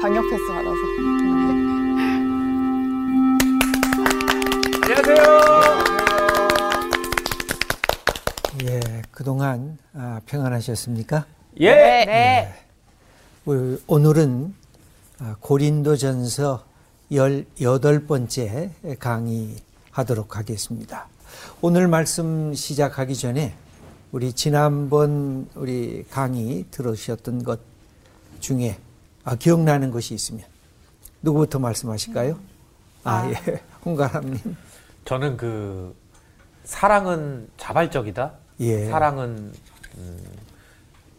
방역 패스 받아서. 안녕하세요. 예, 그동안 아, 평안하셨습니까? 예. 네. 오- 오늘은 아, 고린도전서 18번째 강의하도록 하겠습니다. 오늘 말씀 시작하기 전에 우리 지난번 우리 강의 들으셨던 것 중에 아, 기억나는 것이 있으면 누구부터 말씀하실까요? 아, 예. 홍가람님. 저는 그 사랑은 자발적이다. 예. 사랑은 음,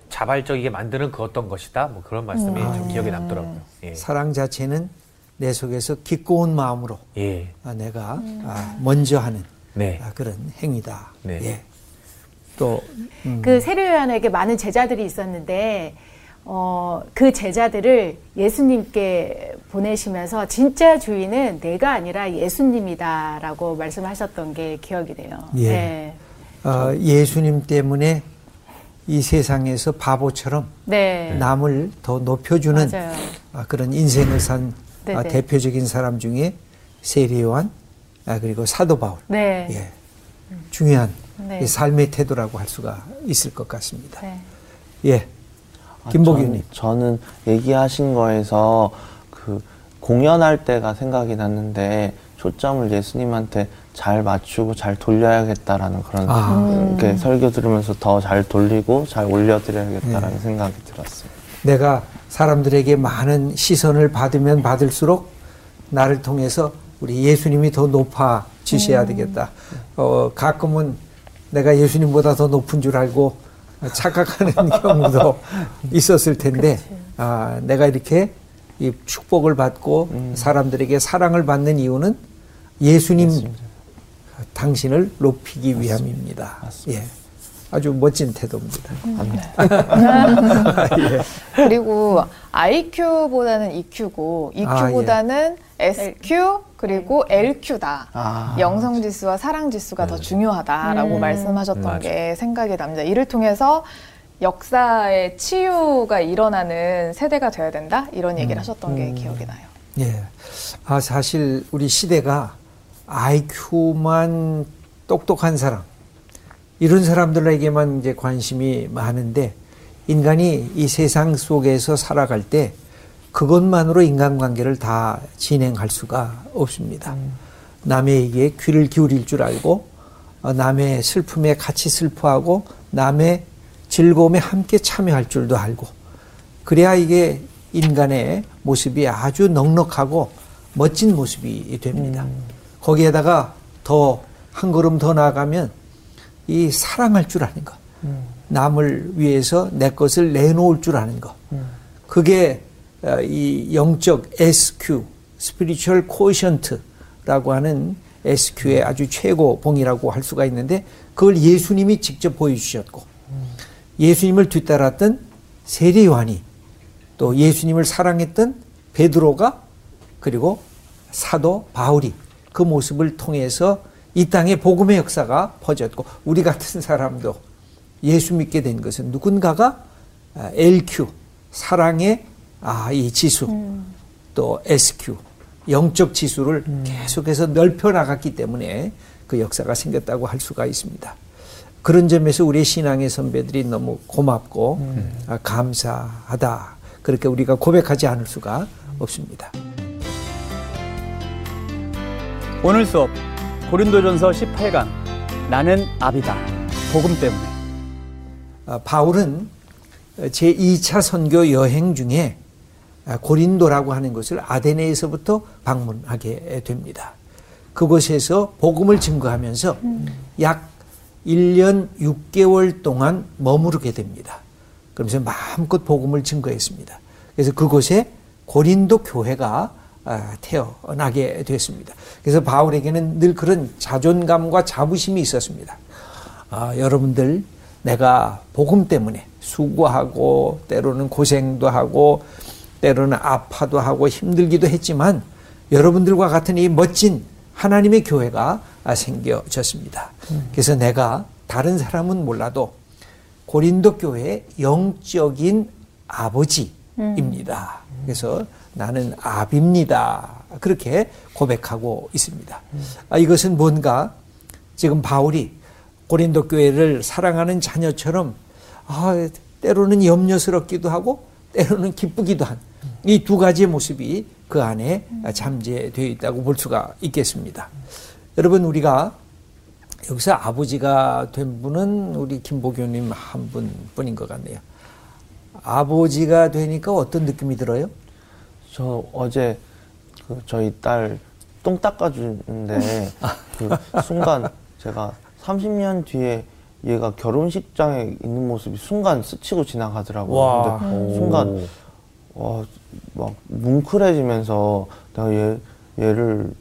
자발적이게 만드는 그 어떤 것이다. 뭐 그런 말씀이 좀 기억에 남더라고요. 예. 사랑 자체는 내 속에서 기꺼운 마음으로 예. 아, 내가 아, 먼저 하는 네. 아, 그런 행위다. 네. 예. 또 음, 그 세례요한에게 많은 제자들이 있었는데 어, 그 제자들을 예수님께 보내시면서 진짜 주인은 내가 아니라 예수님이다라고 말씀하셨던 게 기억이 돼요. 예. 네. 어, 예수님 때문에 이 세상에서 바보처럼 네. 남을 더 높여주는 맞아요. 아, 그런 인생을 산 네, 아, 네. 대표적인 사람 중에 세례요한 아, 그리고 사도 바울 네. 예. 중요한 네. 이 삶의 태도라고 할 수가 있을 것 같습니다. 네. 예, 아, 김복윤님. 저는, 저는 얘기하신 거에서 그 공연할 때가 생각이 났는데 초점을 예수님한테 잘 맞추고 잘 돌려야겠다라는 그런 아. 음. 그 설교 들으면서 더 잘 돌리고 잘 올려드려야겠다라는 네. 생각이 들었어요. 내가 사람들에게 많은 시선을 받으면 받을수록 나를 통해서 우리 예수님이 더 높아지셔야 되겠다. 어, 가끔은 내가 예수님보다 더 높은 줄 알고 착각하는 경우도 있었을 텐데, 아, 내가 이렇게 이 축복을 받고 사람들에게 사랑을 받는 이유는 예수님 당신을 높이기 위함입니다. 예. 아주 멋진 태도입니다. 예. 그리고 IQ보다는 EQ고 EQ보다는 SQ 그리고 LQ다. 아. 영성 지수와 사랑 지수가 더 중요하다라고 음. 말씀하셨던 맞아. 게 생각이 납니다. 이를 통해서 역사의 치유가 일어나는 세대가 되어야 된다 이런 얘기를 하셨던 게 기억이 나요. 예. 아, 사실 우리 시대가 IQ만 똑똑한 사람, 이런 사람들에게만 이제 관심이 많은데, 인간이 이 세상 속에서 살아갈 때, 그것만으로 인간관계를 다 진행할 수가 없습니다. 남의 얘기에 귀를 기울일 줄 알고, 어, 남의 슬픔에 같이 슬퍼하고, 남의 즐거움에 함께 참여할 줄도 알고, 그래야 이게 인간의 모습이 아주 넉넉하고 멋진 모습이 됩니다. 거기에다가 더 한 걸음 더 나아가면 이 사랑할 줄 아는 것, 남을 위해서 내 것을 내놓을 줄 아는 것, 그게 어, 이 영적 SQ, Spiritual Quotient라고 하는 SQ의 아주 최고봉이라고 할 수가 있는데 그걸 예수님이 직접 보여주셨고 예수님을 뒤따랐던 세례 요한이 또 예수님을 사랑했던 베드로가 그리고 사도 바울이 그 모습을 통해서 이 땅에 복음의 역사가 퍼졌고 우리 같은 사람도 예수 믿게 된 것은 누군가가 아, LQ 사랑의 아, 이 지수 또 SQ 영적 지수를 계속해서 넓혀 나갔기 때문에 그 역사가 생겼다고 할 수가 있습니다. 그런 점에서 우리 신앙의 선배들이 너무 고맙고 아, 감사하다. 그렇게 우리가 고백하지 않을 수가 없습니다. 오늘 수업 고린도전서 18강 나는 압이다 복음 때문에 아, 바울은 제 2차 선교 여행 중에 아, 고린도라고 하는 곳을 아데네에서부터 방문하게 됩니다. 그곳에서 복음을 증거하면서 약 1년 6개월 동안 머무르게 됩니다. 그러면서 마음껏 복음을 증거했습니다. 그래서 그곳에 고린도 교회가 아, 태어나게 됐습니다. 그래서 바울에게는 늘 그런 자존감과 자부심이 있었습니다. 아, 여러분들 내가 복음 때문에 수고하고 때로는 고생도 하고 때로는 아파도 하고 힘들기도 했지만 여러분들과 같은 이 멋진 하나님의 교회가 아, 생겨졌습니다. 그래서 내가 다른 사람은 몰라도 고린도 교회의 영적인 아버지 입니다. 그래서 나는 아비입니다. 그렇게 고백하고 있습니다. 아, 이것은 뭔가 지금 바울이 고린도 교회를 사랑하는 자녀처럼 아, 때로는 염려스럽기도 하고 때로는 기쁘기도 한 이 두 가지의 모습이 그 안에 잠재되어 있다고 볼 수가 있겠습니다. 여러분 우리가 여기서 아버지가 된 분은 우리 김보교님 한 분뿐인 것 같네요. 아버지가 되니까 어떤 느낌이 들어요? 저 어제 그 저희 딸 똥 닦아주는데 그 순간 제가 30년 뒤에 얘가 결혼식장에 있는 모습이 순간 스치고 지나가더라고요. 순간 와, 막 뭉클해지면서 내가 얘 얘를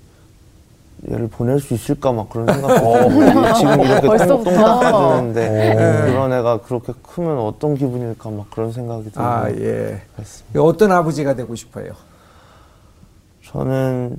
얘를 보낼 수 있을까 막 그런 생각도 들고 지금 이렇게 똥, 똥 벌써부터. 닦아주는데 그런 애가 그렇게 크면 어떤 기분일까 막 그런 생각이 들고 아 예. 어떤 아버지가 되고 싶어요? 저는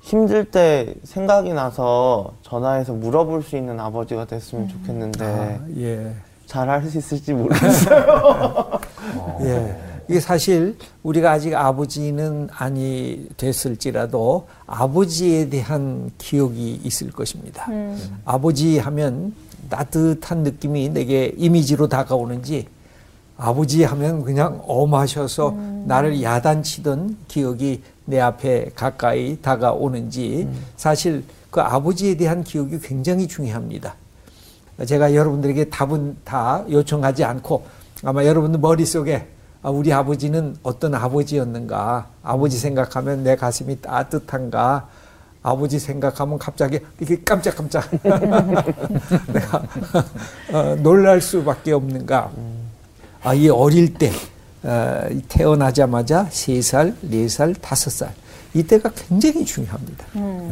힘들 때 생각이 나서 전화해서 물어볼 수 있는 아버지가 됐으면 좋겠는데 아, 예. 잘할 수 있을지 모르겠어요. 예. 이게 사실 우리가 아직 아버지는 아니 됐을지라도 아버지에 대한 기억이 있을 것입니다. 아버지 하면 따뜻한 느낌이 내게 이미지로 다가오는지 아버지 하면 그냥 엄하셔서 나를 야단치던 기억이 내 앞에 가까이 다가오는지 사실 그 아버지에 대한 기억이 굉장히 중요합니다. 제가 여러분들에게 답은 다 요청하지 않고 아마 여러분들 머릿속에 아, 우리 아버지는 어떤 아버지였는가 아버지 생각하면 내 가슴이 따뜻한가 아버지 생각하면 갑자기 이렇게 깜짝깜짝 내가 어, 놀랄 수밖에 없는가 아, 이 어릴 때 어, 태어나자마자 세 살, 네 살, 다섯 살 이때가 굉장히 중요합니다.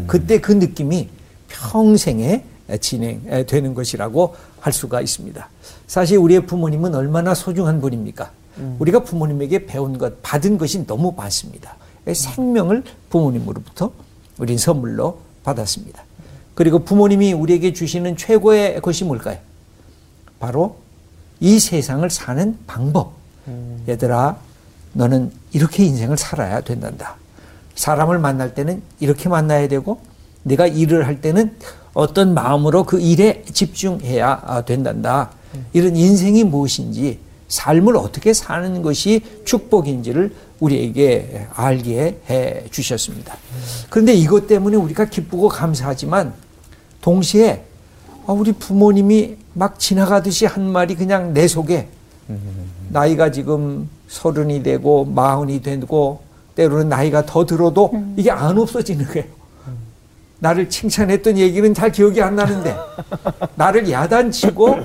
그때 그 느낌이 평생에 진행되는 것이라고 할 수가 있습니다. 사실 우리의 부모님은 얼마나 소중한 분입니까? 우리가 부모님에게 배운 것, 받은 것이 너무 많습니다. 생명을 부모님으로부터 우린 선물로 받았습니다. 그리고 부모님이 우리에게 주시는 최고의 것이 뭘까요? 바로 이 세상을 사는 방법. 얘들아, 너는 이렇게 인생을 살아야 된단다. 사람을 만날 때는 이렇게 만나야 되고, 내가 일을 할 때는 어떤 마음으로 그 일에 집중해야 된단다. 이런 인생이 무엇인지, 삶을 어떻게 사는 것이 축복인지를 우리에게 알게 해 주셨습니다. 그런데 이것 때문에 우리가 기쁘고 감사하지만, 동시에 아, 우리 부모님이 막 지나가듯이 한 말이 그냥 내 속에 나이가 지금 서른이 되고 마흔이 되고 때로는 나이가 더 들어도 이게 안 없어지는 거예요. 나를 칭찬했던 얘기는 잘 기억이 안 나는데 나를 야단치고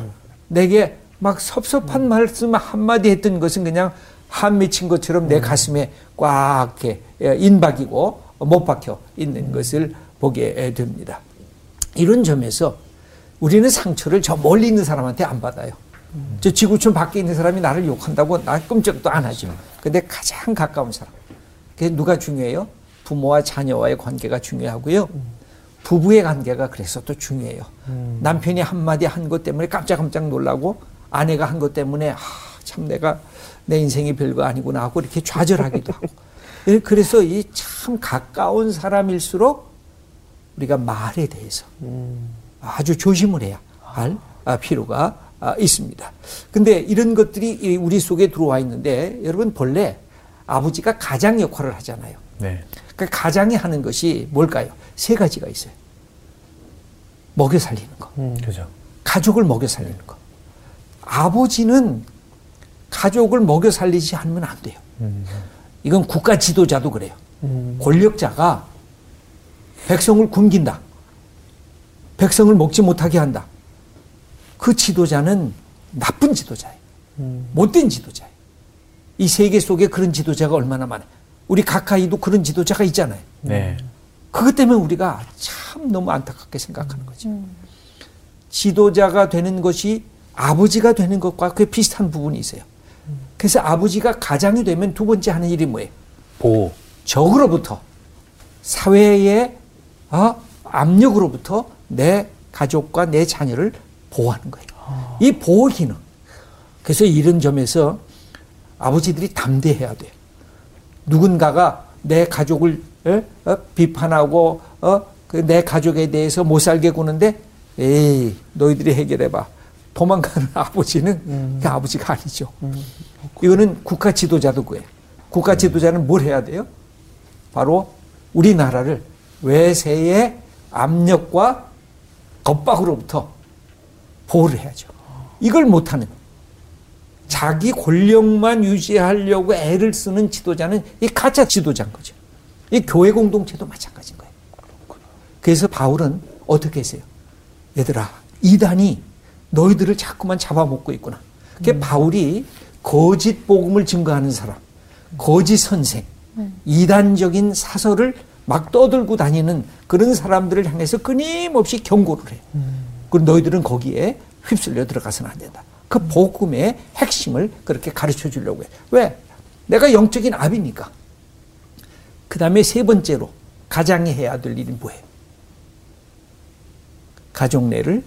내게 막 섭섭한 말씀 한마디 했던 것은 그냥 한 맺힌 것처럼 내 가슴에 꽉 이렇게 인박이고 못 박혀 있는 것을 보게 됩니다. 이런 점에서 우리는 상처를 저 멀리 있는 사람한테 안 받아요. 저 지구촌 밖에 있는 사람이 나를 욕한다고 나 끔찍도 안 하죠. 근데 가장 가까운 사람. 그게 누가 중요해요? 부모와 자녀와의 관계가 중요하고요. 부부의 관계가 그래서 또 중요해요. 남편이 한마디 한 것 때문에 깜짝깜짝 놀라고 아내가 한 것 때문에 아, 참 내가 내 인생이 별거 아니구나 하고 이렇게 좌절하기도 하고. 예, 그래서 이 참 가까운 사람일수록 우리가 말에 대해서 아주 조심을 해야 할 아, 필요가 아, 있습니다. 근데 이런 것들이 우리 속에 들어와 있는데 여러분 본래 아버지가 가장 역할을 하잖아요. 네. 그러니까 가장이 하는 것이 뭘까요? 세 가지가 있어요. 먹여 살리는 거. 그죠. 가족을 먹여 살리는 거. 아버지는 가족을 먹여 살리지 않으면 안 돼요. 이건 국가 지도자도 그래요. 권력자가 백성을 굶긴다. 백성을 먹지 못하게 한다. 그 지도자는 나쁜 지도자예요. 못된 지도자예요. 이 세계 속에 그런 지도자가 얼마나 많아요. 우리 가까이도 그런 지도자가 있잖아요. 네. 그것 때문에 우리가 참 너무 안타깝게 생각하는 거죠. 지도자가 되는 것이 아버지가 되는 것과 그 비슷한 부분이 있어요. 그래서 아버지가 가장이 되면 두 번째 하는 일이 뭐예요? 보호. 적으로부터 사회의 어, 압력으로부터 내 가족과 내 자녀를 보호하는 거예요. 이 보호 기능. 그래서 이런 점에서 아버지들이 담대해야 돼. 누군가가 내 가족을 에? 어? 비판하고 어? 그내 가족에 대해서 못 살게 구는데 에이 너희들이 해결해봐. 도망가는 아버지는 그 아버지가 아니죠. 이거는 국가 지도자도 그래. 국가 지도자는 뭘 해야 돼요? 바로 우리나라를 외세의 압력과 겁박으로부터 보호를 해야죠. 이걸 못하는 자기 권력만 유지하려고 애를 쓰는 지도자는 이 가짜 지도자인 거죠. 이 교회 공동체도 마찬가지인 거예요. 그래서 바울은 어떻게 했어요? 얘들아, 이단이 너희들을 자꾸만 잡아먹고 있구나. 그게 바울이 거짓 복음을 증거하는 사람, 거짓 선생, 이단적인 사설을 막 떠들고 다니는 그런 사람들을 향해서 끊임없이 경고를 해요. 그리고 너희들은 거기에 휩쓸려 들어가서는 안 된다. 그 복음의 핵심을 그렇게 가르쳐 주려고 해. 왜? 내가 영적인 아비니까. 그 다음에 세 번째로 가장이 해야 될 일이 뭐예요? 가족 내를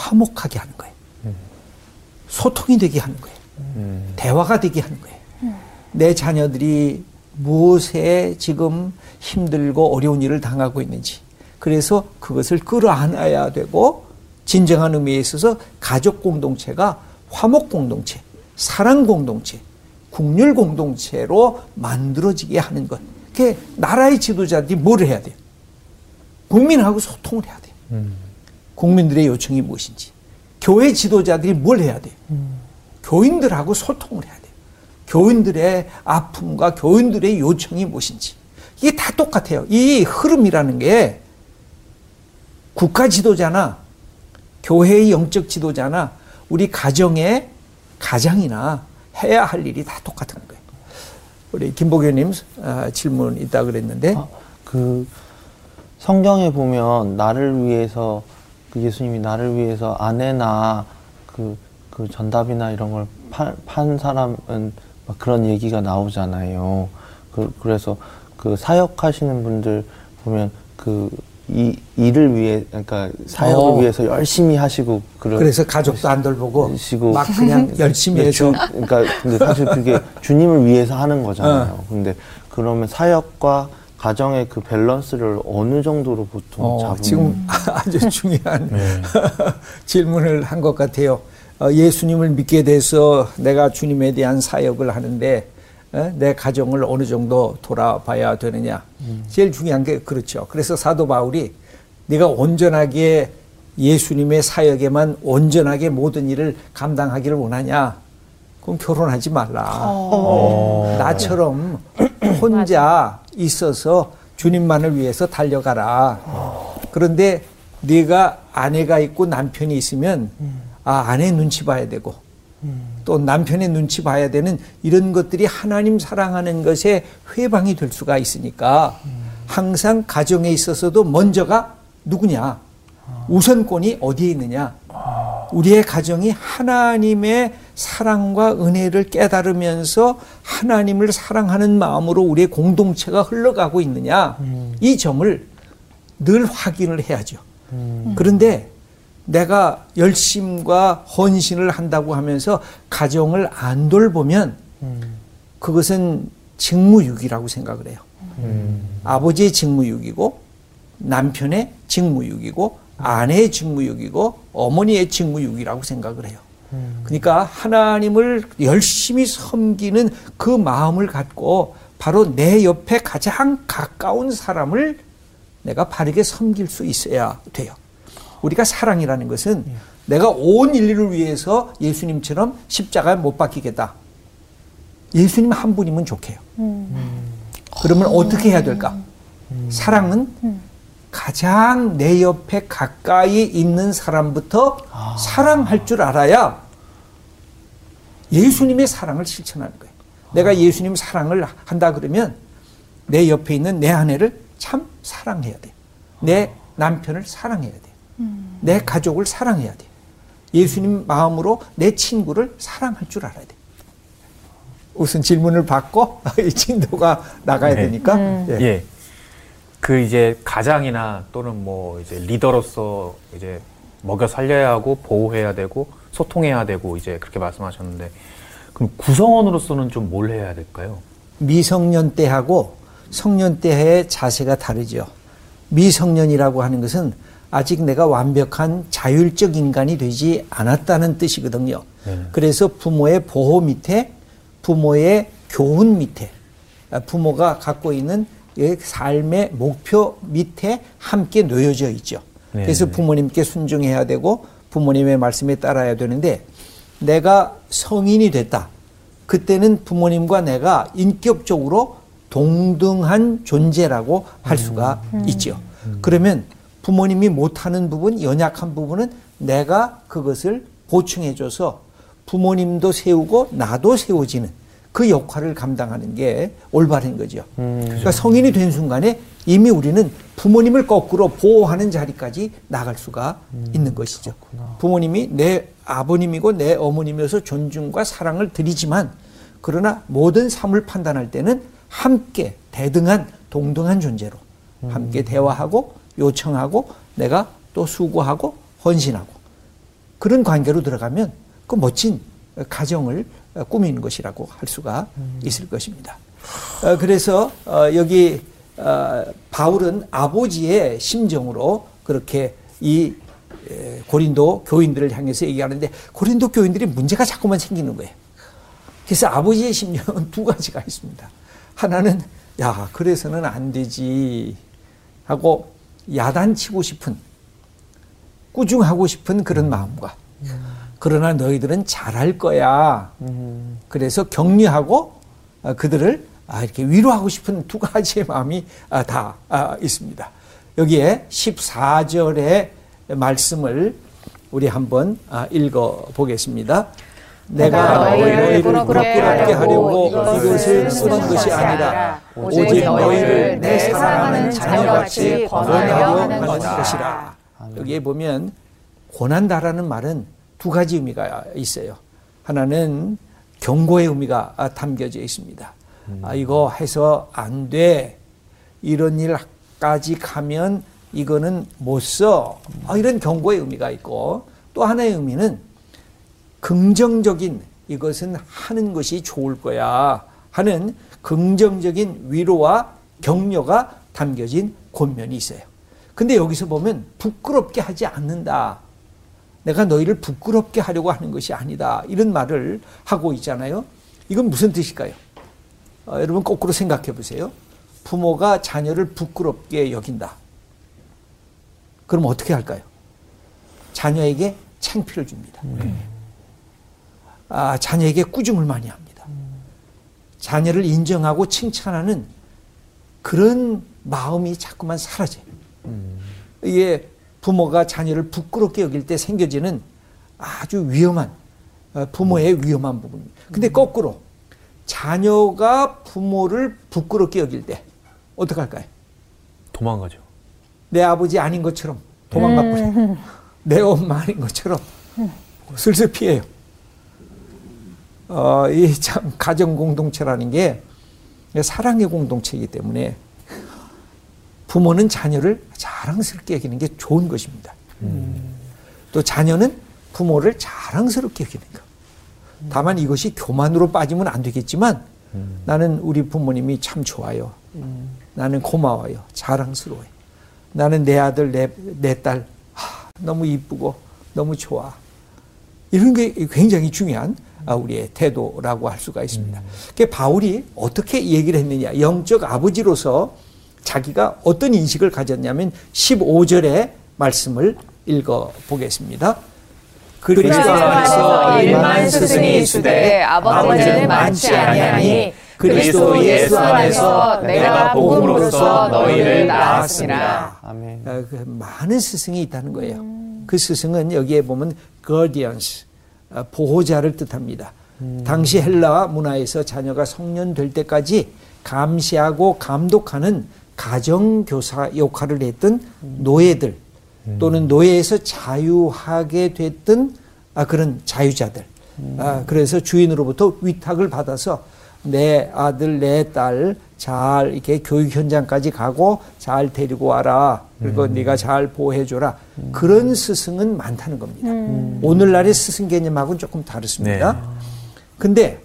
화목하게 하는 거예요. 소통이 되게 하는 거예요. 대화가 되게 하는 거예요. 내 자녀들이 무엇에 지금 힘들고 어려운 일을 당하고 있는지. 그래서 그것을 끌어안아야 되고 진정한 의미에 있어서 가족 공동체가 화목 공동체, 사랑 공동체, 국률 공동체로 만들어지게 하는 것. 그게 나라의 지도자들이 뭘 해야 돼요? 국민하고 소통을 해야 돼요. 국민들의 요청이 무엇인지. 교회 지도자들이 뭘 해야 돼요? 교인들하고 소통을 해야 돼요. 교인들의 아픔과 교인들의 요청이 무엇인지. 이게 다 똑같아요. 이 흐름이라는 게 국가 지도자나 교회의 영적 지도자나 우리 가정의 가장이나 해야 할 일이 다 똑같은 거예요. 우리 김보교님 아, 질문 있다 그랬는데 아, 그 성경에 보면 나를 위해서 그 예수님이 나를 위해서 아내나 그, 그 전답이나 이런 걸판 사람은 막 그런 얘기가 나오잖아요. 그, 그래서 그 사역하시는 분들 보면 그 이 일을 위해 그러니까 사역을 어. 위해서 열심히 하시고 그러, 그래서 가족도 안 돌보고 시고 막 그냥 열심히 근데 주- 해서 그러니까 근데 사실 그게 주님을 위해서 하는 거잖아요. 근데 그러면 사역과 가정의 그 밸런스를 어느 정도로 보통 어, 잡으면 지금 아주 중요한 질문을 한 것 같아요. 어, 예수님을 믿게 돼서 내가 주님에 대한 사역을 하는데 어, 내 가정을 어느 정도 돌아봐야 되느냐. 제일 중요한 게 그렇죠. 그래서 사도 바울이 네가 온전하게 예수님의 사역에만 온전하게 모든 일을 감당하기를 원하냐? 그럼 결혼하지 말라. 나처럼 혼자 있어서 주님만을 위해서 달려가라. 그런데 네가 아내가 있고 남편이 있으면 아 아내 눈치 봐야 되고 또 남편의 눈치 봐야 되는 이런 것들이 하나님 사랑하는 것에 회방이 될 수가 있으니까 항상 가정에 있어서도 먼저가 누구냐 우선권이 어디에 있느냐? 우리의 가정이 하나님의 사랑과 은혜를 깨달으면서 하나님을 사랑하는 마음으로 우리의 공동체가 흘러가고 있느냐? 이 점을 늘 확인을 해야죠. 그런데 내가 열심과 헌신을 한다고 하면서 가정을 안 돌보면 그것은 직무유기라고 생각을 해요. 아버지의 직무유기고 남편의 직무유기고 아내의 직무유기고 어머니의 직무유기라고 생각을 해요. 그러니까 하나님을 열심히 섬기는 그 마음을 갖고 바로 내 옆에 가장 가까운 사람을 내가 바르게 섬길 수 있어야 돼요. 우리가 사랑이라는 것은 내가 온 인류를 위해서 예수님처럼 십자가에 못 박히겠다. 예수님 한 분이면 좋게요. 그러면 어떻게 해야 될까? 사랑은 가장 내 옆에 가까이 있는 사람부터 사랑할 줄 알아야 예수님의 사랑을 실천하는 거예요. 내가 예수님 사랑을 한다 그러면 내 옆에 있는 내 아내를 참 사랑해야 돼. 내 남편을 사랑해야 돼. 내 가족을 사랑해야 돼. 예수님 마음으로 내 친구를 사랑할 줄 알아야 돼. 우선 질문을 받고 이 진도가 나가야 네. 되니까. 예. 예. 그 이제 가장이나 또는 뭐 이제 리더로서 이제 먹여 살려야 하고 보호해야 되고 소통해야 되고 이제 그렇게 말씀하셨는데 그럼 구성원으로서는 좀 뭘 해야 될까요? 미성년 때하고 성년 때의 자세가 다르죠. 미성년이라고 하는 것은 아직 내가 완벽한 자율적 인간이 되지 않았다는 뜻이거든요. 네. 그래서 부모의 보호 밑에 부모의 교훈 밑에 아, 부모가 갖고 있는 이 삶의 목표 밑에 함께 놓여져 있죠. 네. 그래서 부모님께 순종해야 되고 부모님의 말씀에 따라야 되는데 내가 성인이 됐다. 그때는 부모님과 내가 인격적으로 동등한 존재라고 할 수가 있죠. 그러면 부모님이 못하는 부분, 연약한 부분은 내가 그것을 보충해줘서 부모님도 세우고 나도 세워지는 그 역할을 감당하는 게 올바른 거죠. 그러니까 성인이 된 순간에 이미 우리는 부모님을 거꾸로 보호하는 자리까지 나갈 수가 있는 것이죠. 부모님이 내 아버님이고 내 어머님이어서 존중과 사랑을 드리지만 그러나 모든 삶을 판단할 때는 함께 대등한 동등한 존재로 함께 대화하고 요청하고 내가 또 수고하고 헌신하고 그런 관계로 들어가면 그 멋진 가정을 꾸미는 것이라고 할 수가 있을 것입니다. 어, 그래서 어, 여기 어, 바울은 아버지의 심정으로 그렇게 이 에, 고린도 교인들을 향해서 얘기하는데 고린도 교인들이 문제가 자꾸만 생기는 거예요. 그래서 아버지의 심정은 두 가지가 있습니다. 하나는 야 그래서는 안 되지 하고 야단치고 싶은 꾸중하고 싶은 그런 마음과 그러나 너희들은 잘할 거야. 그래서 격려하고 어, 그들을 아, 이렇게 위로하고 싶은 두 가지의 마음이 아, 다 아, 있습니다. 여기에 14절의 말씀을 우리 한번 아, 읽어 보겠습니다. 내가 너희를 부끄럽게 하려고 이것을 쓰는 것이 아니라 오직 너희를 내 사랑하는 자녀같이 권하려 하는 것이라. 여기에 보면 권한다라는 말은 두 가지 의미가 있어요. 하나는 경고의 의미가 담겨져 있습니다. 아, 이거 해서 안 돼. 이런 일까지 가면 이거는 못 써. 아, 이런 경고의 의미가 있고 또 하나의 의미는 긍정적인 이것은 하는 것이 좋을 거야 하는 긍정적인 위로와 격려가 담겨진 권면이 있어요. 근데 여기서 보면 부끄럽게 하지 않는다. 내가 너희를 부끄럽게 하려고 하는 것이 아니다. 이런 말을 하고 있잖아요. 이건 무슨 뜻일까요? 어, 여러분 거꾸로 생각해 보세요. 부모가 자녀를 부끄럽게 여긴다. 그럼 어떻게 할까요? 자녀에게 창피를 줍니다. 아, 자녀에게 꾸중을 많이 합니다. 자녀를 인정하고 칭찬하는 그런 마음이 자꾸만 사라져요. 이게 부모가 자녀를 부끄럽게 여길 때 생겨지는 아주 위험한 어, 부모의 위험한 부분입니다. 근데 거꾸로 자녀가 부모를 부끄럽게 여길 때 어떻게 할까요? 도망가죠. 내 아버지 아닌 것처럼 도망가 버려요. 내 엄마 아닌 것처럼 슬슬 피해요. 어, 이 참 가정 공동체라는 게 사랑의 공동체이기 때문에 부모는 자녀를 자랑스럽게 여기는 게 좋은 것입니다. 또 자녀는 부모를 자랑스럽게 여기는 것. 다만 이것이 교만으로 빠지면 안 되겠지만 나는 우리 부모님이 참 좋아요. 나는 고마워요. 자랑스러워요. 나는 내 아들, 내, 내 딸, 하, 너무 이쁘고 너무 좋아. 이런 게 굉장히 중요한 아, 우리의 태도라고 할 수가 있습니다. 그 바울이 어떻게 얘기를 했느냐. 영적 아버지로서 자기가 어떤 인식을 가졌냐면 15절의 말씀을 읽어 보겠습니다. 그리스도 안에서 일만 스승이 있으되 아버지는 많지 아니하니 그리스도 예수 안에서 내가 복음으로써 너희를 낳았습니다. 아멘. 어, 그 많은 스승이 있다는 거예요. 그 스승은 여기에 보면 guardians, 어, 보호자를 뜻합니다. 당시 헬라 문화에서 자녀가 성년 될 때까지 감시하고 감독하는 가정교사 역할을 했던 노예들 또는 노예에서 자유하게 됐던 아, 그런 자유자들. 아, 그래서 주인으로부터 위탁을 받아서 내 아들, 내 딸 잘 이렇게 교육 현장까지 가고 잘 데리고 와라. 그리고 네가 잘 보호해줘라. 그런 스승은 많다는 겁니다. 오늘날의 스승 개념하고는 조금 다르습니다. 근데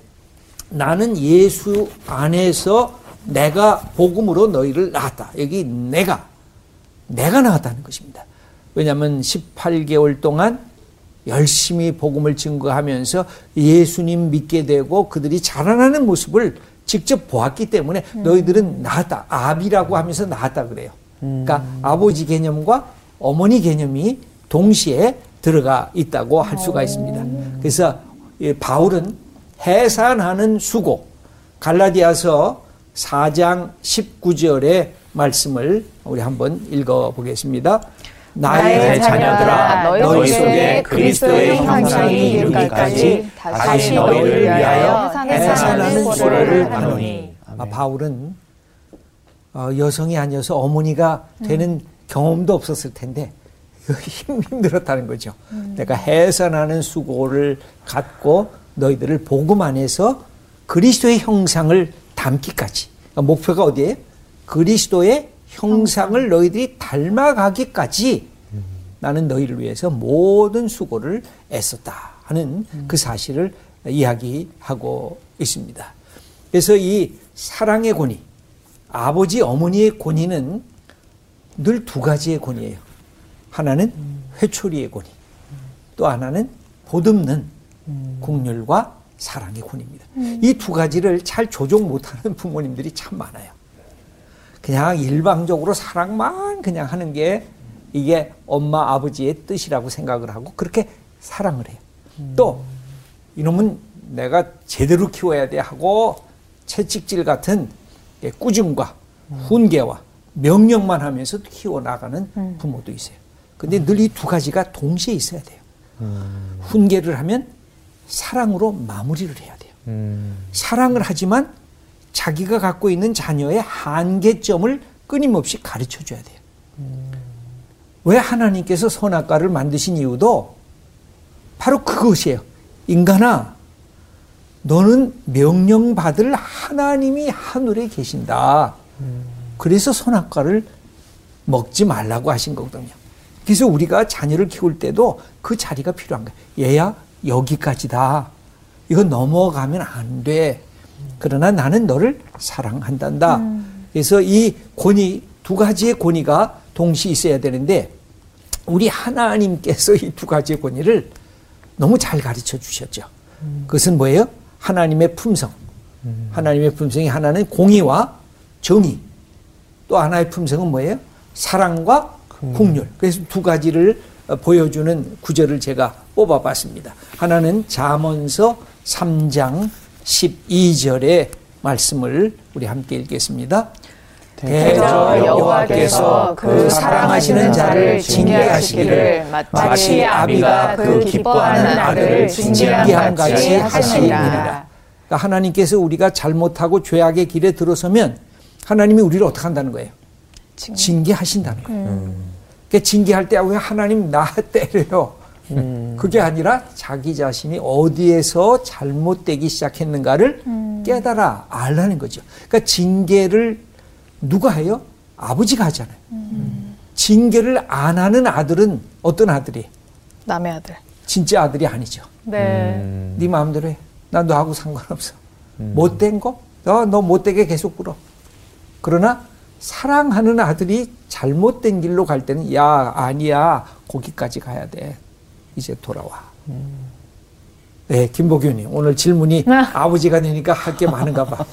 나는 예수 안에서 내가 복음으로 너희를 낳았다. 여기 내가 내가 낳았다는 것입니다. 왜냐하면 18개월 동안 열심히 복음을 증거하면서 예수님 믿게 되고 그들이 자라나는 모습을 직접 보았기 때문에 너희들은 낳았다. 아비라고 하면서 낳았다 그래요. 그러니까 아버지 개념과 어머니 개념이 동시에 들어가 있다고 할 수가 있습니다. 그래서 이 바울은 해산하는 수고 갈라디아서 4장 19절의 말씀을 우리 한번 읽어 보겠습니다. 나의 나의 자녀들아 너희 속에 그리스도의 형상이 이르기까지 다시 너희를 위하여 해산하는 수고를 하노니. 아, 바울은 어, 여성이 아니어서 어머니가 되는 경험도 없었을 텐데 힘- 힘들었다는 거죠. 내가 해산하는 수고를 갖고 너희들을 복음 안에서 그리스도의 형상을 담기까지 그러니까 목표가 어디예요? 그리스도의 형상을 너희들이 닮아가기까지 나는 너희를 위해서 모든 수고를 애썼다 하는 그 사실을 이야기하고 있습니다. 그래서 이 사랑의 권위, 아버지 어머니의 권위는 늘 두 가지의 권위예요. 하나는 회초리의 권위, 또 하나는 보듬는 국률과 사랑의 권위입니다. 이두 가지를 잘 조정 못하는 부모님들이 참 많아요. 그냥 일방적으로 사랑만 그냥 하는 게 이게 엄마 아버지의 뜻이라고 생각을 하고 그렇게 사랑을 해요. 또 이놈은 내가 제대로 키워야 돼 하고 채찍질 같은 꾸중과 훈계와 명령만 하면서 키워 나가는 부모도 있어요. 근데 늘 이 두 가지가 동시에 있어야 돼요. 훈계를 하면 사랑으로 마무리를 해야 돼요. 사랑을 하지만 자기가 갖고 있는 자녀의 한계점을 끊임없이 가르쳐 줘야 돼요. 왜 하나님께서 선악과를 만드신 이유도 바로 그것이에요. 인간아, 너는 명령받을 하나님이 하늘에 계신다. 그래서 선악과를 먹지 말라고 하신 거거든요. 그래서 우리가 자녀를 키울 때도 그 자리가 필요한 거예요. 얘야, 여기까지다. 이거 넘어가면 안 돼. 그러나 나는 너를 사랑한단다. 그래서 이 권위, 두 가지의 권위가 동시에 있어야 되는데, 우리 하나님께서 이 두 가지의 권위를 너무 잘 가르쳐 주셨죠. 그것은 뭐예요? 하나님의 품성. 하나님의 품성이 하나는 공의와 정의. 또 하나의 품성은 뭐예요? 사랑과 국률. 그래서 두 가지를 어, 보여주는 구절을 제가 뽑아봤습니다. 하나는 잠언서 3장 12절의 말씀을 우리 함께 읽겠습니다. 대저 여호와께서 그 사랑하시는 자를 징계하시기를 마치 아비가 그 기뻐하는 아들을 징계함 같이 하시니라. 그러니까 하나님께서 우리가 잘못하고 죄악의 길에 들어서면 하나님이 우리를 어떻게 한다는 거예요? 징계하신다는 거예요. 그러니까 징계할 때왜 하나님 나 때려요? 그게 아니라 자기 자신이 어디에서 잘못되기 시작했는가를 깨달아 알라는 거죠. 그러니까 징계를 누가 해요? 아버지가 하잖아요. 징계를 안 하는 아들은 어떤 아들이? 남의 아들. 진짜 아들이 아니죠. 네. 네 마음대로 해. 난 너하고 상관없어. 못된 거? 너, 너 못되게 계속 굴어. 그러나 사랑하는 아들이 잘못된 길로 갈 때는 야 아니야 거기까지 가야 돼. 이제 돌아와. 네, 김보균님 오늘 질문이 아 버지가 되니까 할 게 많은가 봐.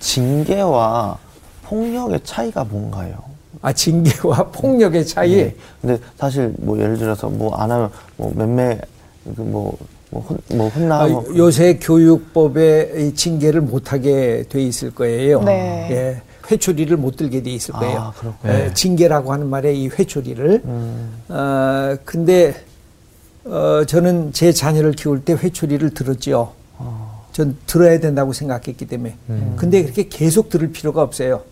징계와 폭력의 차이가 뭔가요? 아 징계와 폭력의 차이. 네. 근데 사실 뭐 예를 들어서 뭐 안 하면 뭐 맴매 그뭐 뭐, 혼, 뭐 혼 나 아, 뭐 요새 교육법에 이 징계를 못하게 돼 있을 거예요. 네. 예, 회초리를 못 들게 돼 있을 아, 거예요. 그렇군요. 예, 징계라고 하는 말에 이 회초리를. 음. 어, 근데 어, 저는 제 자녀를 키울 때 회초리를 들었죠. 전 들어야 된다고 생각했기 때문에. 근데 그렇게 계속 들을 필요가 없어요.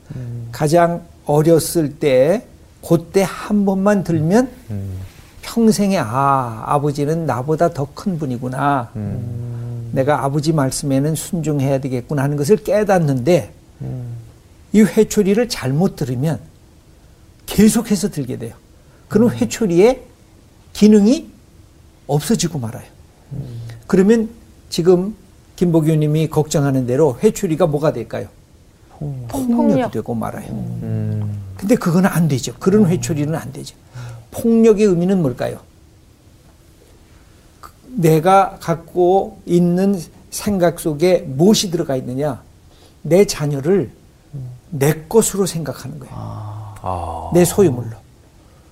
가장 어렸을 때, 그때 한 번만 들면 평생에 아, 아버지는 나보다 더 큰 분이구나. 내가 아버지 말씀에는 순종해야 되겠구나 하는 것을 깨닫는데 이 회초리를 잘못 들으면 계속해서 들게 돼요. 그럼 회초리의 기능이 없어지고 말아요. 그러면 지금 김보규님이 걱정하는 대로 회초리가 뭐가 될까요? 폭력이 폭력. 되고 말아요. 음. 근데 그건 안 되죠. 그런 회초리는 안 되죠. 폭력의 의미는 뭘까요? 그- 내가 갖고 있는 생각 속에 무엇이 들어가 있느냐? 내 자녀를 내 것으로 생각하는 거예요. 아. 내 소유물로.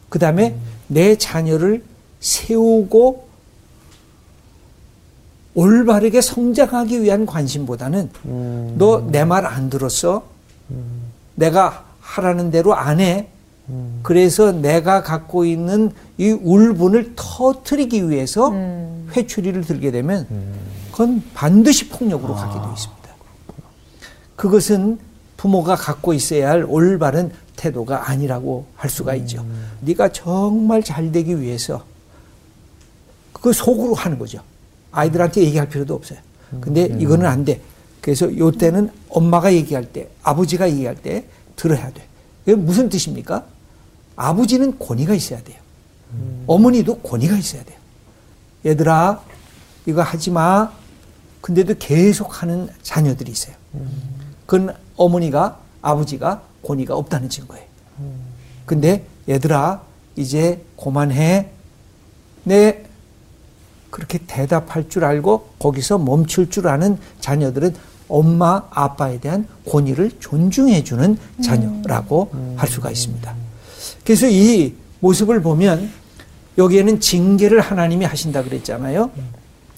그 다음에 내 자녀를 세우고 올바르게 성장하기 위한 관심보다는 음. 너내 말 안 들었어? 내가 하라는 대로 안 해? 그래서 내가 갖고 있는 이 울분을 터트리기 위해서 음. 회초리를 들게 되면 그건 반드시 폭력으로 가게 되어 있습니다. 그것은 부모가 갖고 있어야 할 올바른 태도가 아니라고 할 수가 있죠. 네가 정말 잘 되기 위해서 그 속으로 하는 거죠. 아이들한테 얘기할 필요도 없어요. 근데 이거는 안 돼. 그래서 요 때는 엄마가 얘기할 때, 아버지가 얘기할 때 들어야 돼. 이게 무슨 뜻입니까? 아버지는 권위가 있어야 돼요. 어머니도 권위가 있어야 돼요. 얘들아, 이거 하지 마. 근데도 계속 하는 자녀들이 있어요. 그건 어머니가, 아버지가 권위가 없다는 증거예요. 근데 얘들아, 이제 그만해. 내 그렇게 대답할 줄 알고 거기서 멈출 줄 아는 자녀들은 엄마, 아빠에 대한 권위를 존중해 주는 자녀라고 할 수가 있습니다. 그래서 이 모습을 보면 여기에는 징계를 하나님이 하신다 그랬잖아요.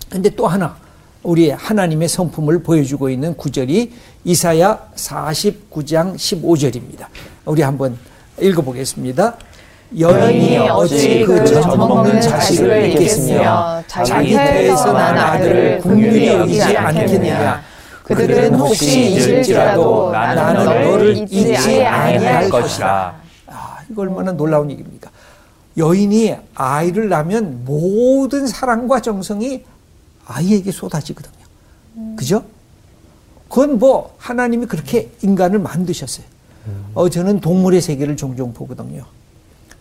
근데 또 하나 우리 하나님의 성품을 보여주고 있는 구절이 이사야 49장 15절입니다. 우리 한번 읽어보겠습니다. 여인이 어찌 그 젖먹는 자식을 잊겠으며 자기 태에서 난 아들을 국률이 여기지 않겠느냐. 그들은 혹시 잊을지라도 나는 너를 잊지 아니할 것이라. 아, 이거 얼마나 놀라운 얘기입니까? 여인이 아이를 낳으면 모든 사랑과 정성이 아이에게 쏟아지거든요. 그죠? 그건 뭐 하나님이 그렇게 인간을 만드셨어요. 어, 저는 동물의 세계를 종종 보거든요.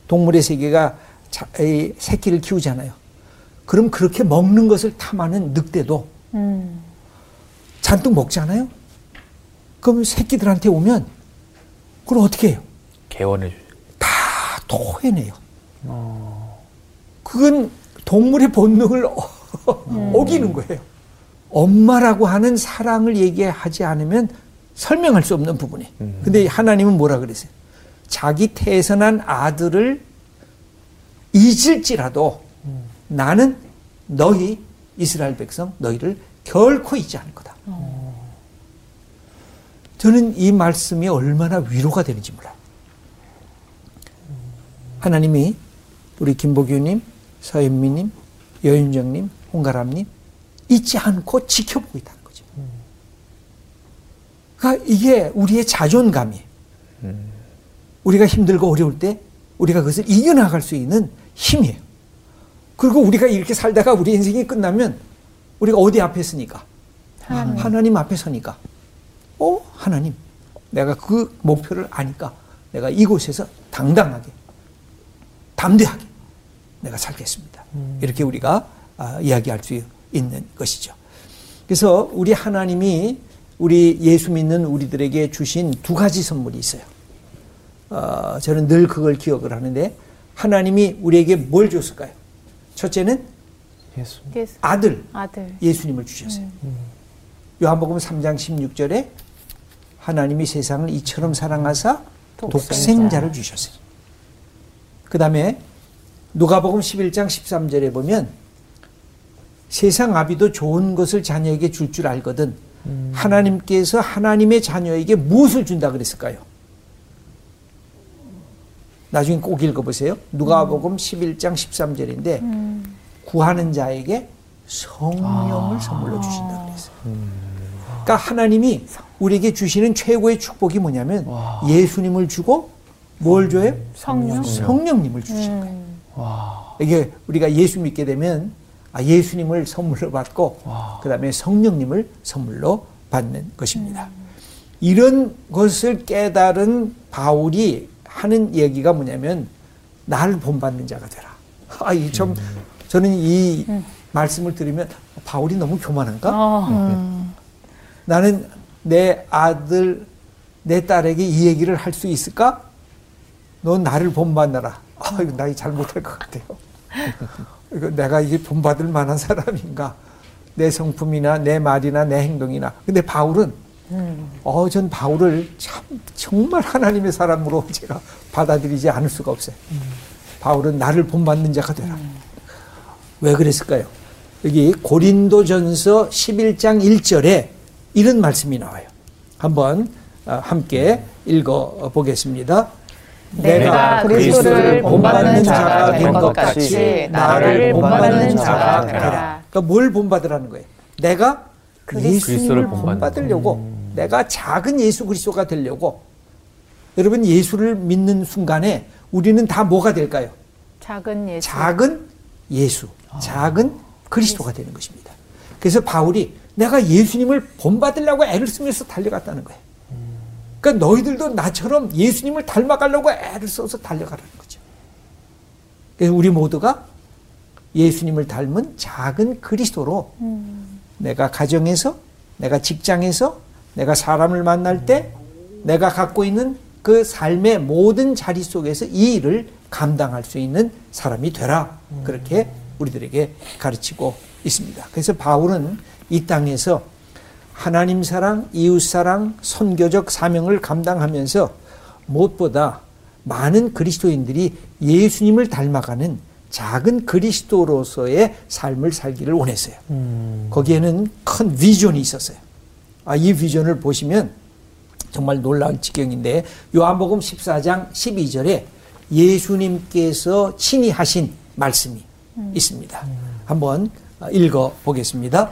동물의 세계가 자, 이 새끼를 키우잖아요. 그럼 그렇게 먹는 것을 탐하는 늑대도 음. 잔뜩 먹잖아요. 그럼 새끼들한테 오면 그걸 어떻게 해요? 개원해 주. 다 토해내요. 그건 동물의 본능을 어- 어기는 거예요. 엄마라고 하는 사랑을 얘기하지 않으면 설명할 수 없는 부분이. 근데 하나님은 뭐라 그랬어요? 자기 태에서 난 아들을 잊을지라도 나는 너희 이스라엘 백성 너희를 결코 잊지 않을 거다. 저는 이 말씀이 얼마나 위로가 되는지 몰라요. 하나님이 우리 김보규님, 서현미님, 여윤정님, 홍가람님 잊지 않고 지켜보고 있다는 거죠. 그러니까 이게 우리의 자존감이에요. 우리가 힘들고 어려울 때 우리가 그것을 이겨나갈 수 있는 힘이에요. 그리고 우리가 이렇게 살다가 우리 인생이 끝나면 우리가 어디 앞에 서니까? 하나님. 하나님 앞에 서니까. 어? 하나님. 내가 그 목표를 아니까 내가 이곳에서 당당하게, 담대하게 내가 살겠습니다. 이렇게 우리가 아, 이야기할 수 있는 것이죠. 그래서 우리 하나님이 우리 예수 믿는 우리들에게 주신 두 가지 선물이 있어요. 어, 저는 늘 그걸 기억을 하는데 하나님이 우리에게 뭘 줬을까요? 첫째는 예수. 예수. 아들 아들. 예수님을 주셨어요. 요한복음 3장 16절에 하나님이 세상을 이처럼 사랑하사 독생자 를 주셨어요. 그 다음에 누가복음 11장 13절에 보면 세상 아비도 좋은 것을 자녀에게 줄줄 알거든 하나님께서 하나님의 자녀에게 무엇을 준다 그랬을까요? 나중에 꼭 읽어보세요. 누가복음 11장 13절인데 구하는 자에게 성령을 선물로 주신다 그랬어요. 그러니까 하나님이 우리에게 주시는 최고의 축복이 뭐냐면 예수님을 주고 뭘 줘요? 성령. 성령님을 주신 거예요. 이게 우리가 예수 믿게 되면 아, 예수님을 선물로 받고 그 다음에 성령님을 선물로 받는 것입니다. 이런 것을 깨달은 바울이 하는 얘기가 뭐냐면 나를 본받는 자가 되라. 아, 이 참, 저는 이 말씀을 들으면 바울이 너무 교만한가? 어. 음. 나는 내 아들, 내 딸에게 이 얘기를 할 수 있을까? 넌 나를 본받느라. 아, 이거 나 잘못할 것 같아요. 내가 이게 본받을 만한 사람인가? 내 성품이나 내 말이나 내 행동이나. 근데 바울은, 어, 전 바울을 참, 정말 하나님의 사람으로 제가 받아들이지 않을 수가 없어요. 바울은 나를 본받는 자가 되라. 왜 그랬을까요? 여기 고린도전서 11장 1절에 이런 말씀이 나와요. 한번 어, 함께 읽어 보겠습니다. 내가 그리스도를 본받는 자가 된 것 같이 나를 본받는 자가 되라. 그러니까 뭘 본받으라는 거예요? 내가 그리스도를 본받으려고 내가 작은 예수 그리스도가 되려고 여러분 예수를 믿는 순간에 우리는 다 뭐가 될까요? 작은 예수. 작은 예수, 작은 그리스도가 되는 것입니다. 그래서 바울이 내가 예수님을 본받으려고 애를 쓰면서 달려갔다는 거예요. 그러니까 너희들도 나처럼 예수님을 닮아가려고 애를 써서 달려가라는 거죠. 그래서 우리 모두가 예수님을 닮은 작은 그리스도로 내가 가정에서, 내가 직장에서, 내가 사람을 만날 때, 내가 갖고 있는 그 삶의 모든 자리 속에서 이 일을 감당할 수 있는 사람이 되라. 그렇게 우리들에게 가르치고 있습니다. 그래서 바울은 이 땅에서 하나님 사랑, 이웃 사랑, 선교적 사명을 감당하면서 무엇보다 많은 그리스도인들이 예수님을 닮아가는 작은 그리스도로서의 삶을 살기를 원했어요. 거기에는 큰 비전이 있었어요. 아, 이 비전을 보시면 정말 놀라운 지경인데 요한복음 14장 12절에 예수님께서 친히 하신 말씀이 있습니다. 한번 읽어 보겠습니다.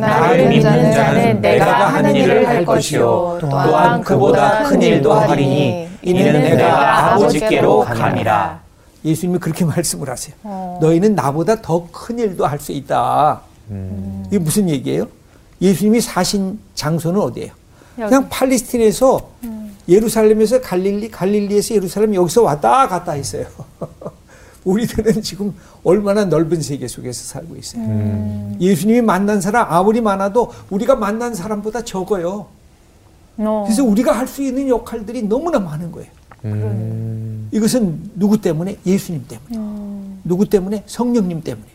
나를 믿는 자는 내가 하는 일을 할 것이요 또한 그보다 큰 일도 하리니 이는 내가 아버지께로 감이라. 예수님이 그렇게 말씀을 하세요. 너희는 나보다 더 큰 일도 할 수 있다. 이게 무슨 얘기예요? 예수님이 사신 장소는 어디예요? 그냥 팔레스틴에서 예루살렘에서 갈릴리, 갈릴리에서 예루살렘 여기서 왔다 갔다 했어요. 우리들은 지금 얼마나 넓은 세계 속에서 살고 있어요. 예수님이 만난 사람 아무리 많아도 우리가 만난 사람보다 적어요. 어. 그래서 우리가 할 수 있는 역할들이 너무나 많은 거예요. 이것은 누구 때문에? 예수님 때문에. 누구 때문에? 성령님 때문에.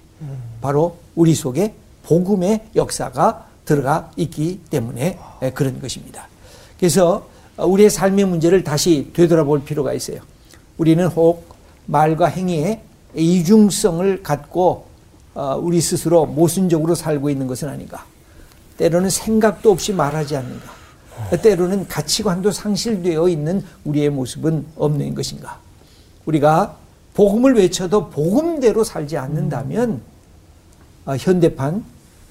바로 우리 속에 복음의 역사가 들어가 있기 때문에 그런 것입니다. 그래서 우리의 삶의 문제를 다시 되돌아볼 필요가 있어요. 우리는 혹 말과 행위의 이중성을 갖고 어, 우리 스스로 모순적으로 살고 있는 것은 아닌가. 때로는 생각도 없이 말하지 않는가. 때로는 가치관도 상실되어 있는 우리의 모습은 없는 것인가. 우리가 복음을 외쳐도 복음대로 살지 않는다면 어, 현대판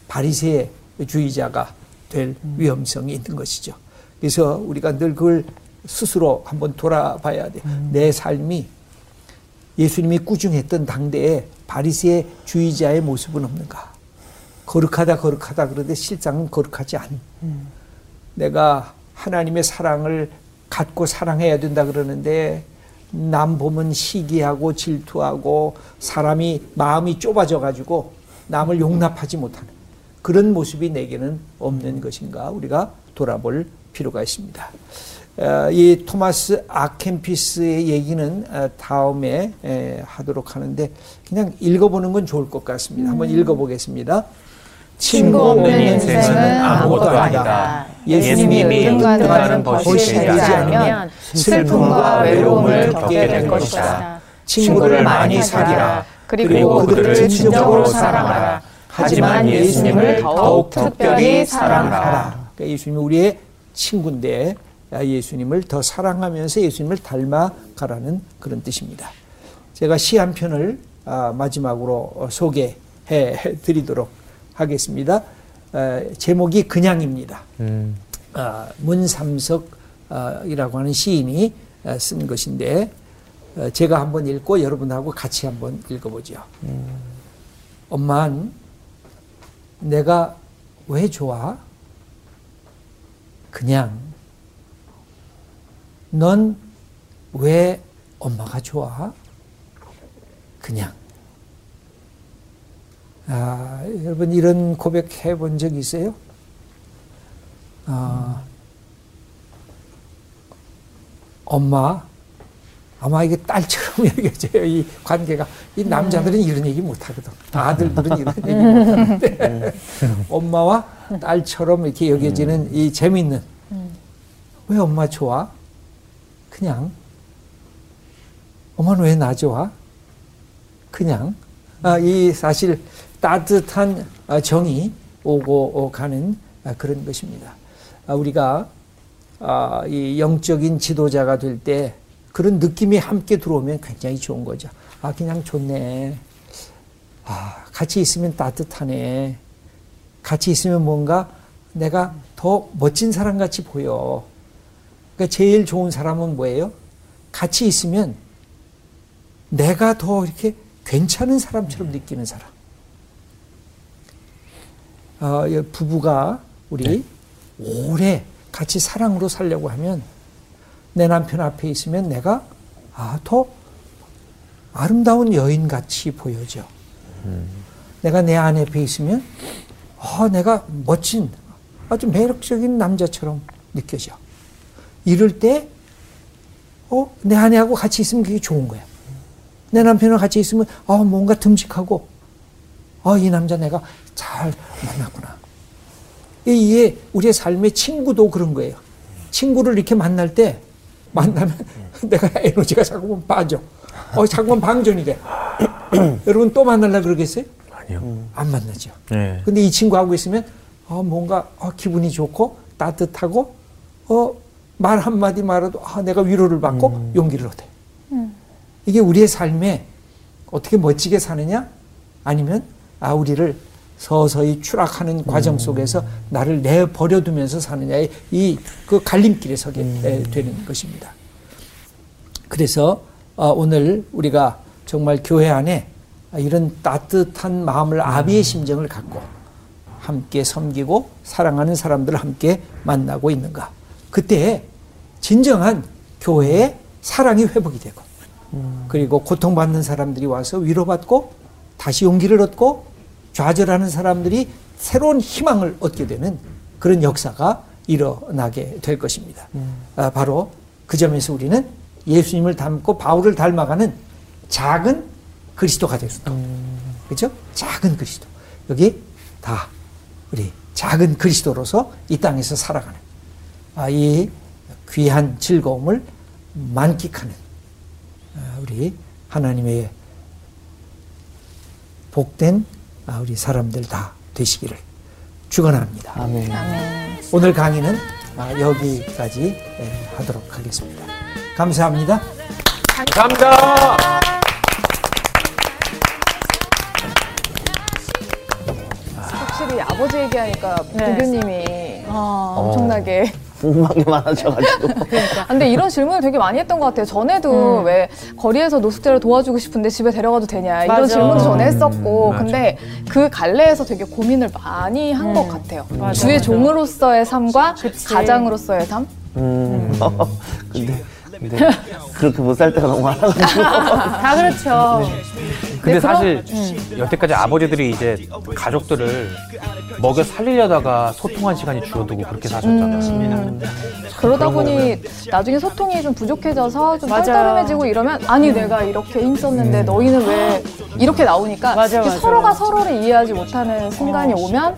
바리새주의자가 될 위험성이 있는 것이죠. 그래서 우리가 늘 그걸 스스로 한번 돌아봐야 돼. 내 삶이 예수님이 꾸중했던 당대에 바리새주의자의 모습은 없는가? 거룩하다 거룩하다 그러는데 실상은 거룩하지 않은. 내가 하나님의 사랑을 갖고 사랑해야 된다 그러는데 남 보면 시기하고 질투하고 사람이 마음이 좁아져 가지고 남을 용납하지 못하는 그런 모습이 내게는 없는 것인가 우리가 돌아볼 필요가 있습니다. 어, 이 토마스 아켄피스의 얘기는 어, 다음에 에, 하도록 하는데 그냥 읽어보는 건 좋을 것 같습니다. 한번 읽어보겠습니다. 친구 없는 인생은 아무것도 아니다. 예수님이 등등하는 것이 되지 않으면 슬픔과 외로움을 겪게 될 것이다. 친구를 많이 사귀라. 그리고 그들을 진정으로 사랑하라. 하지만 예수님을 더욱 특별히 사랑하라. 그러니까 예수님이 우리의 친구인데 예수님을 더 사랑하면서 예수님을 닮아가라는 그런 뜻입니다. 제가 시 한 편을 아, 마지막으로 소개해 드리도록 하겠습니다. 제목이 그냥입니다. 음. 아, 문삼석이라고 하는 시인이 쓴 것인데 어, 제가 한번 읽고 여러분하고 같이 한번 읽어보죠. 엄만 내가 왜 좋아? 그냥 넌 왜 엄마가 좋아? 그냥 아, 여러분 이런 고백 해본 적 있어요? 아, 엄마, 아마 이게 딸처럼 여겨져요. 이 관계가. 이 남자들은 이런 얘기 못 하거든. 아들들은 이런 얘기 못 하는데. 엄마와 딸처럼 이렇게 여겨지는 이 재밌는. 왜 엄마 좋아? 그냥. 엄마는 왜나 좋아? 그냥. 아, 이 사실 따뜻한 아, 정이 오고 가는 아, 그런 것입니다. 아, 우리가 아, 이 영적인 지도자가 될 때 그런 느낌이 함께 들어오면 굉장히 좋은 거죠. 아, 그냥 좋네. 아, 같이 있으면 따뜻하네. 같이 있으면 뭔가 내가 더 멋진 사람 같이 보여. 그러니까 제일 좋은 사람은 뭐예요? 같이 있으면 내가 더 이렇게 괜찮은 사람처럼 느끼는 사람. 어, 부부가 우리 오래 같이 사랑으로 살려고 하면 내 남편 앞에 있으면 내가 아, 더 아름다운 여인 같이 보여져. 내가 내 아내 앞에 있으면 아, 내가 멋진 아주 매력적인 남자처럼 느껴져. 이럴 때 어, 내 아내하고 같이 있으면 그게 좋은 거야. 내 남편과 같이 있으면 아, 뭔가 듬직하고 아, 이 남자 내가 잘 만났구나. 이게 우리의 삶의 친구도 그런 거예요. 친구를 이렇게 만날 때 만나면 내가 에너지가 자꾸만 빠져. 어, 자꾸만 방전이 돼. 여러분 또 만날라 그러겠어요? 아니요. 안 만나죠. 네. 근데 이 친구하고 있으면 어, 뭔가 어, 기분이 좋고 따뜻하고 어, 말 한마디 말해도 아, 내가 위로를 받고 용기를 얻어요. 이게 우리의 삶에 어떻게 멋지게 사느냐? 아니면 아, 우리를 서서히 추락하는 과정 속에서 나를 내버려두면서 사느냐의 이 그 갈림길에 서게 에, 되는 것입니다. 그래서 어, 오늘 우리가 정말 교회 안에 이런 따뜻한 마음을 아비의 심정을 갖고 함께 섬기고 사랑하는 사람들을 함께 만나고 있는가. 그때 진정한 교회의 사랑이 회복이 되고 그리고 고통받는 사람들이 와서 위로받고 다시 용기를 얻고 좌절하는 사람들이 새로운 희망을 얻게 되는 그런 역사가 일어나게 될 것입니다. 아, 바로 그 점에서 우리는 예수님을 닮고 바울을 닮아가는 작은 그리스도가 될 수도. 그렇죠? 작은 그리스도. 여기 다 우리 작은 그리스도로서 이 땅에서 살아가는 아, 이 귀한 즐거움을 만끽하는 아, 우리 하나님의 복된 아, 우리 사람들 다 되시기를 축원합니다. 아멘. 오늘 강의는 아, 여기까지 예, 하도록 하겠습니다. 감사합니다. 감사합니다. 확실히 아버지 얘기하니까 네. 부교님이 어. 엄청나게 궁금한 게 많아져가지고. 아, 근데 이런 질문을 되게 많이 했던 것 같아요. 전에도 왜 거리에서 노숙자를 도와주고 싶은데 집에 데려가도 되냐 이런 맞아. 질문도 전에 했었고 음, 근데 그 갈래에서 되게 고민을 많이 한것 같아요. 맞아, 주의 맞아. 종으로서의 삶과 그치. 가장으로서의 삶. 음. 근데, 근데 그렇게 못 살 때가 너무 많아가지고. 다 그렇죠. 근데 네, 사실 여태까지 아버지들이 이제 가족들을 먹여 살리려다가 소통한 시간이 줄어들고 그렇게 사셨잖아요. 음. 그러다 보니 나중에 소통이 좀 부족해져서 좀. 떨떠름해지고 이러면 아니 내가 이렇게 힘썼는데 너희는 왜 이렇게 나오니까 맞아, 맞아. 서로가 서로를 이해하지 못하는 순간이 오면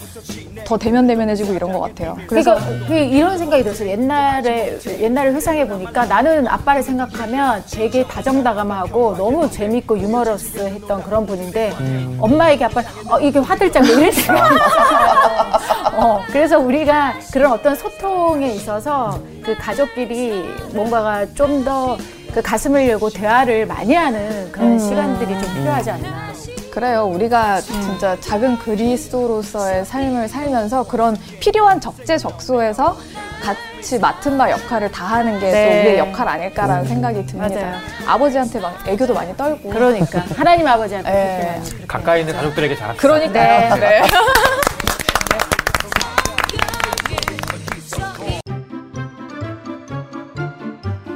더 대면 대면해지고 이런 것 같아요. 그래서 그러니까 그 이런 생각이 들었어요. 옛날에 옛날을 회상해 보니까 나는 아빠를 생각하면 되게 다정다감하고 너무 재밌고 유머러스했던 그런 분인데 엄마에게 아빠 어, 이게 화들짝 이랬어요. 어, 그래서 우리가 그런 어떤 소통에 있어서 그 가족끼리 뭔가가 좀더 그 가슴을 열고 대화를 많이 하는 그런 시간들이 좀 필요하지 않나. 그래요. 우리가 진짜 작은 그리스도로서의 삶을 살면서 그런 필요한 적재적소에서 같이 맡은 바 역할을 다하는 게 또 네. 우리의 역할 아닐까라는 생각이 듭니다. 맞아요. 아버지한테 막 애교도 많이 떨고. 그러니까 하나님 아버지한테 네. 그렇게 가까이 있는 가족들에게 잘합시다. 그러니까요. 네. 그래.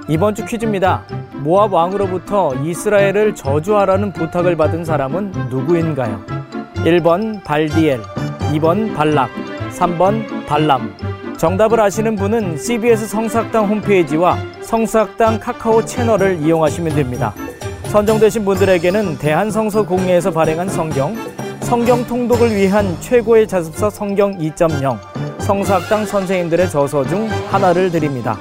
이번 주 퀴즈입니다. 모압 왕으로부터 이스라엘을 저주하라는 부탁을 받은 사람은 누구인가요? 1번 발디엘, 2번 발락, 3번 발람. 정답을 아시는 분은 CBS 성사학당 홈페이지와 성사학당 카카오 채널을 이용하시면 됩니다. 선정되신 분들에게는 대한성서공회에서 발행한 성경, 성경 통독을 위한 최고의 자습서 성경 2.0, 성사학당 선생님들의 저서 중 하나를 드립니다.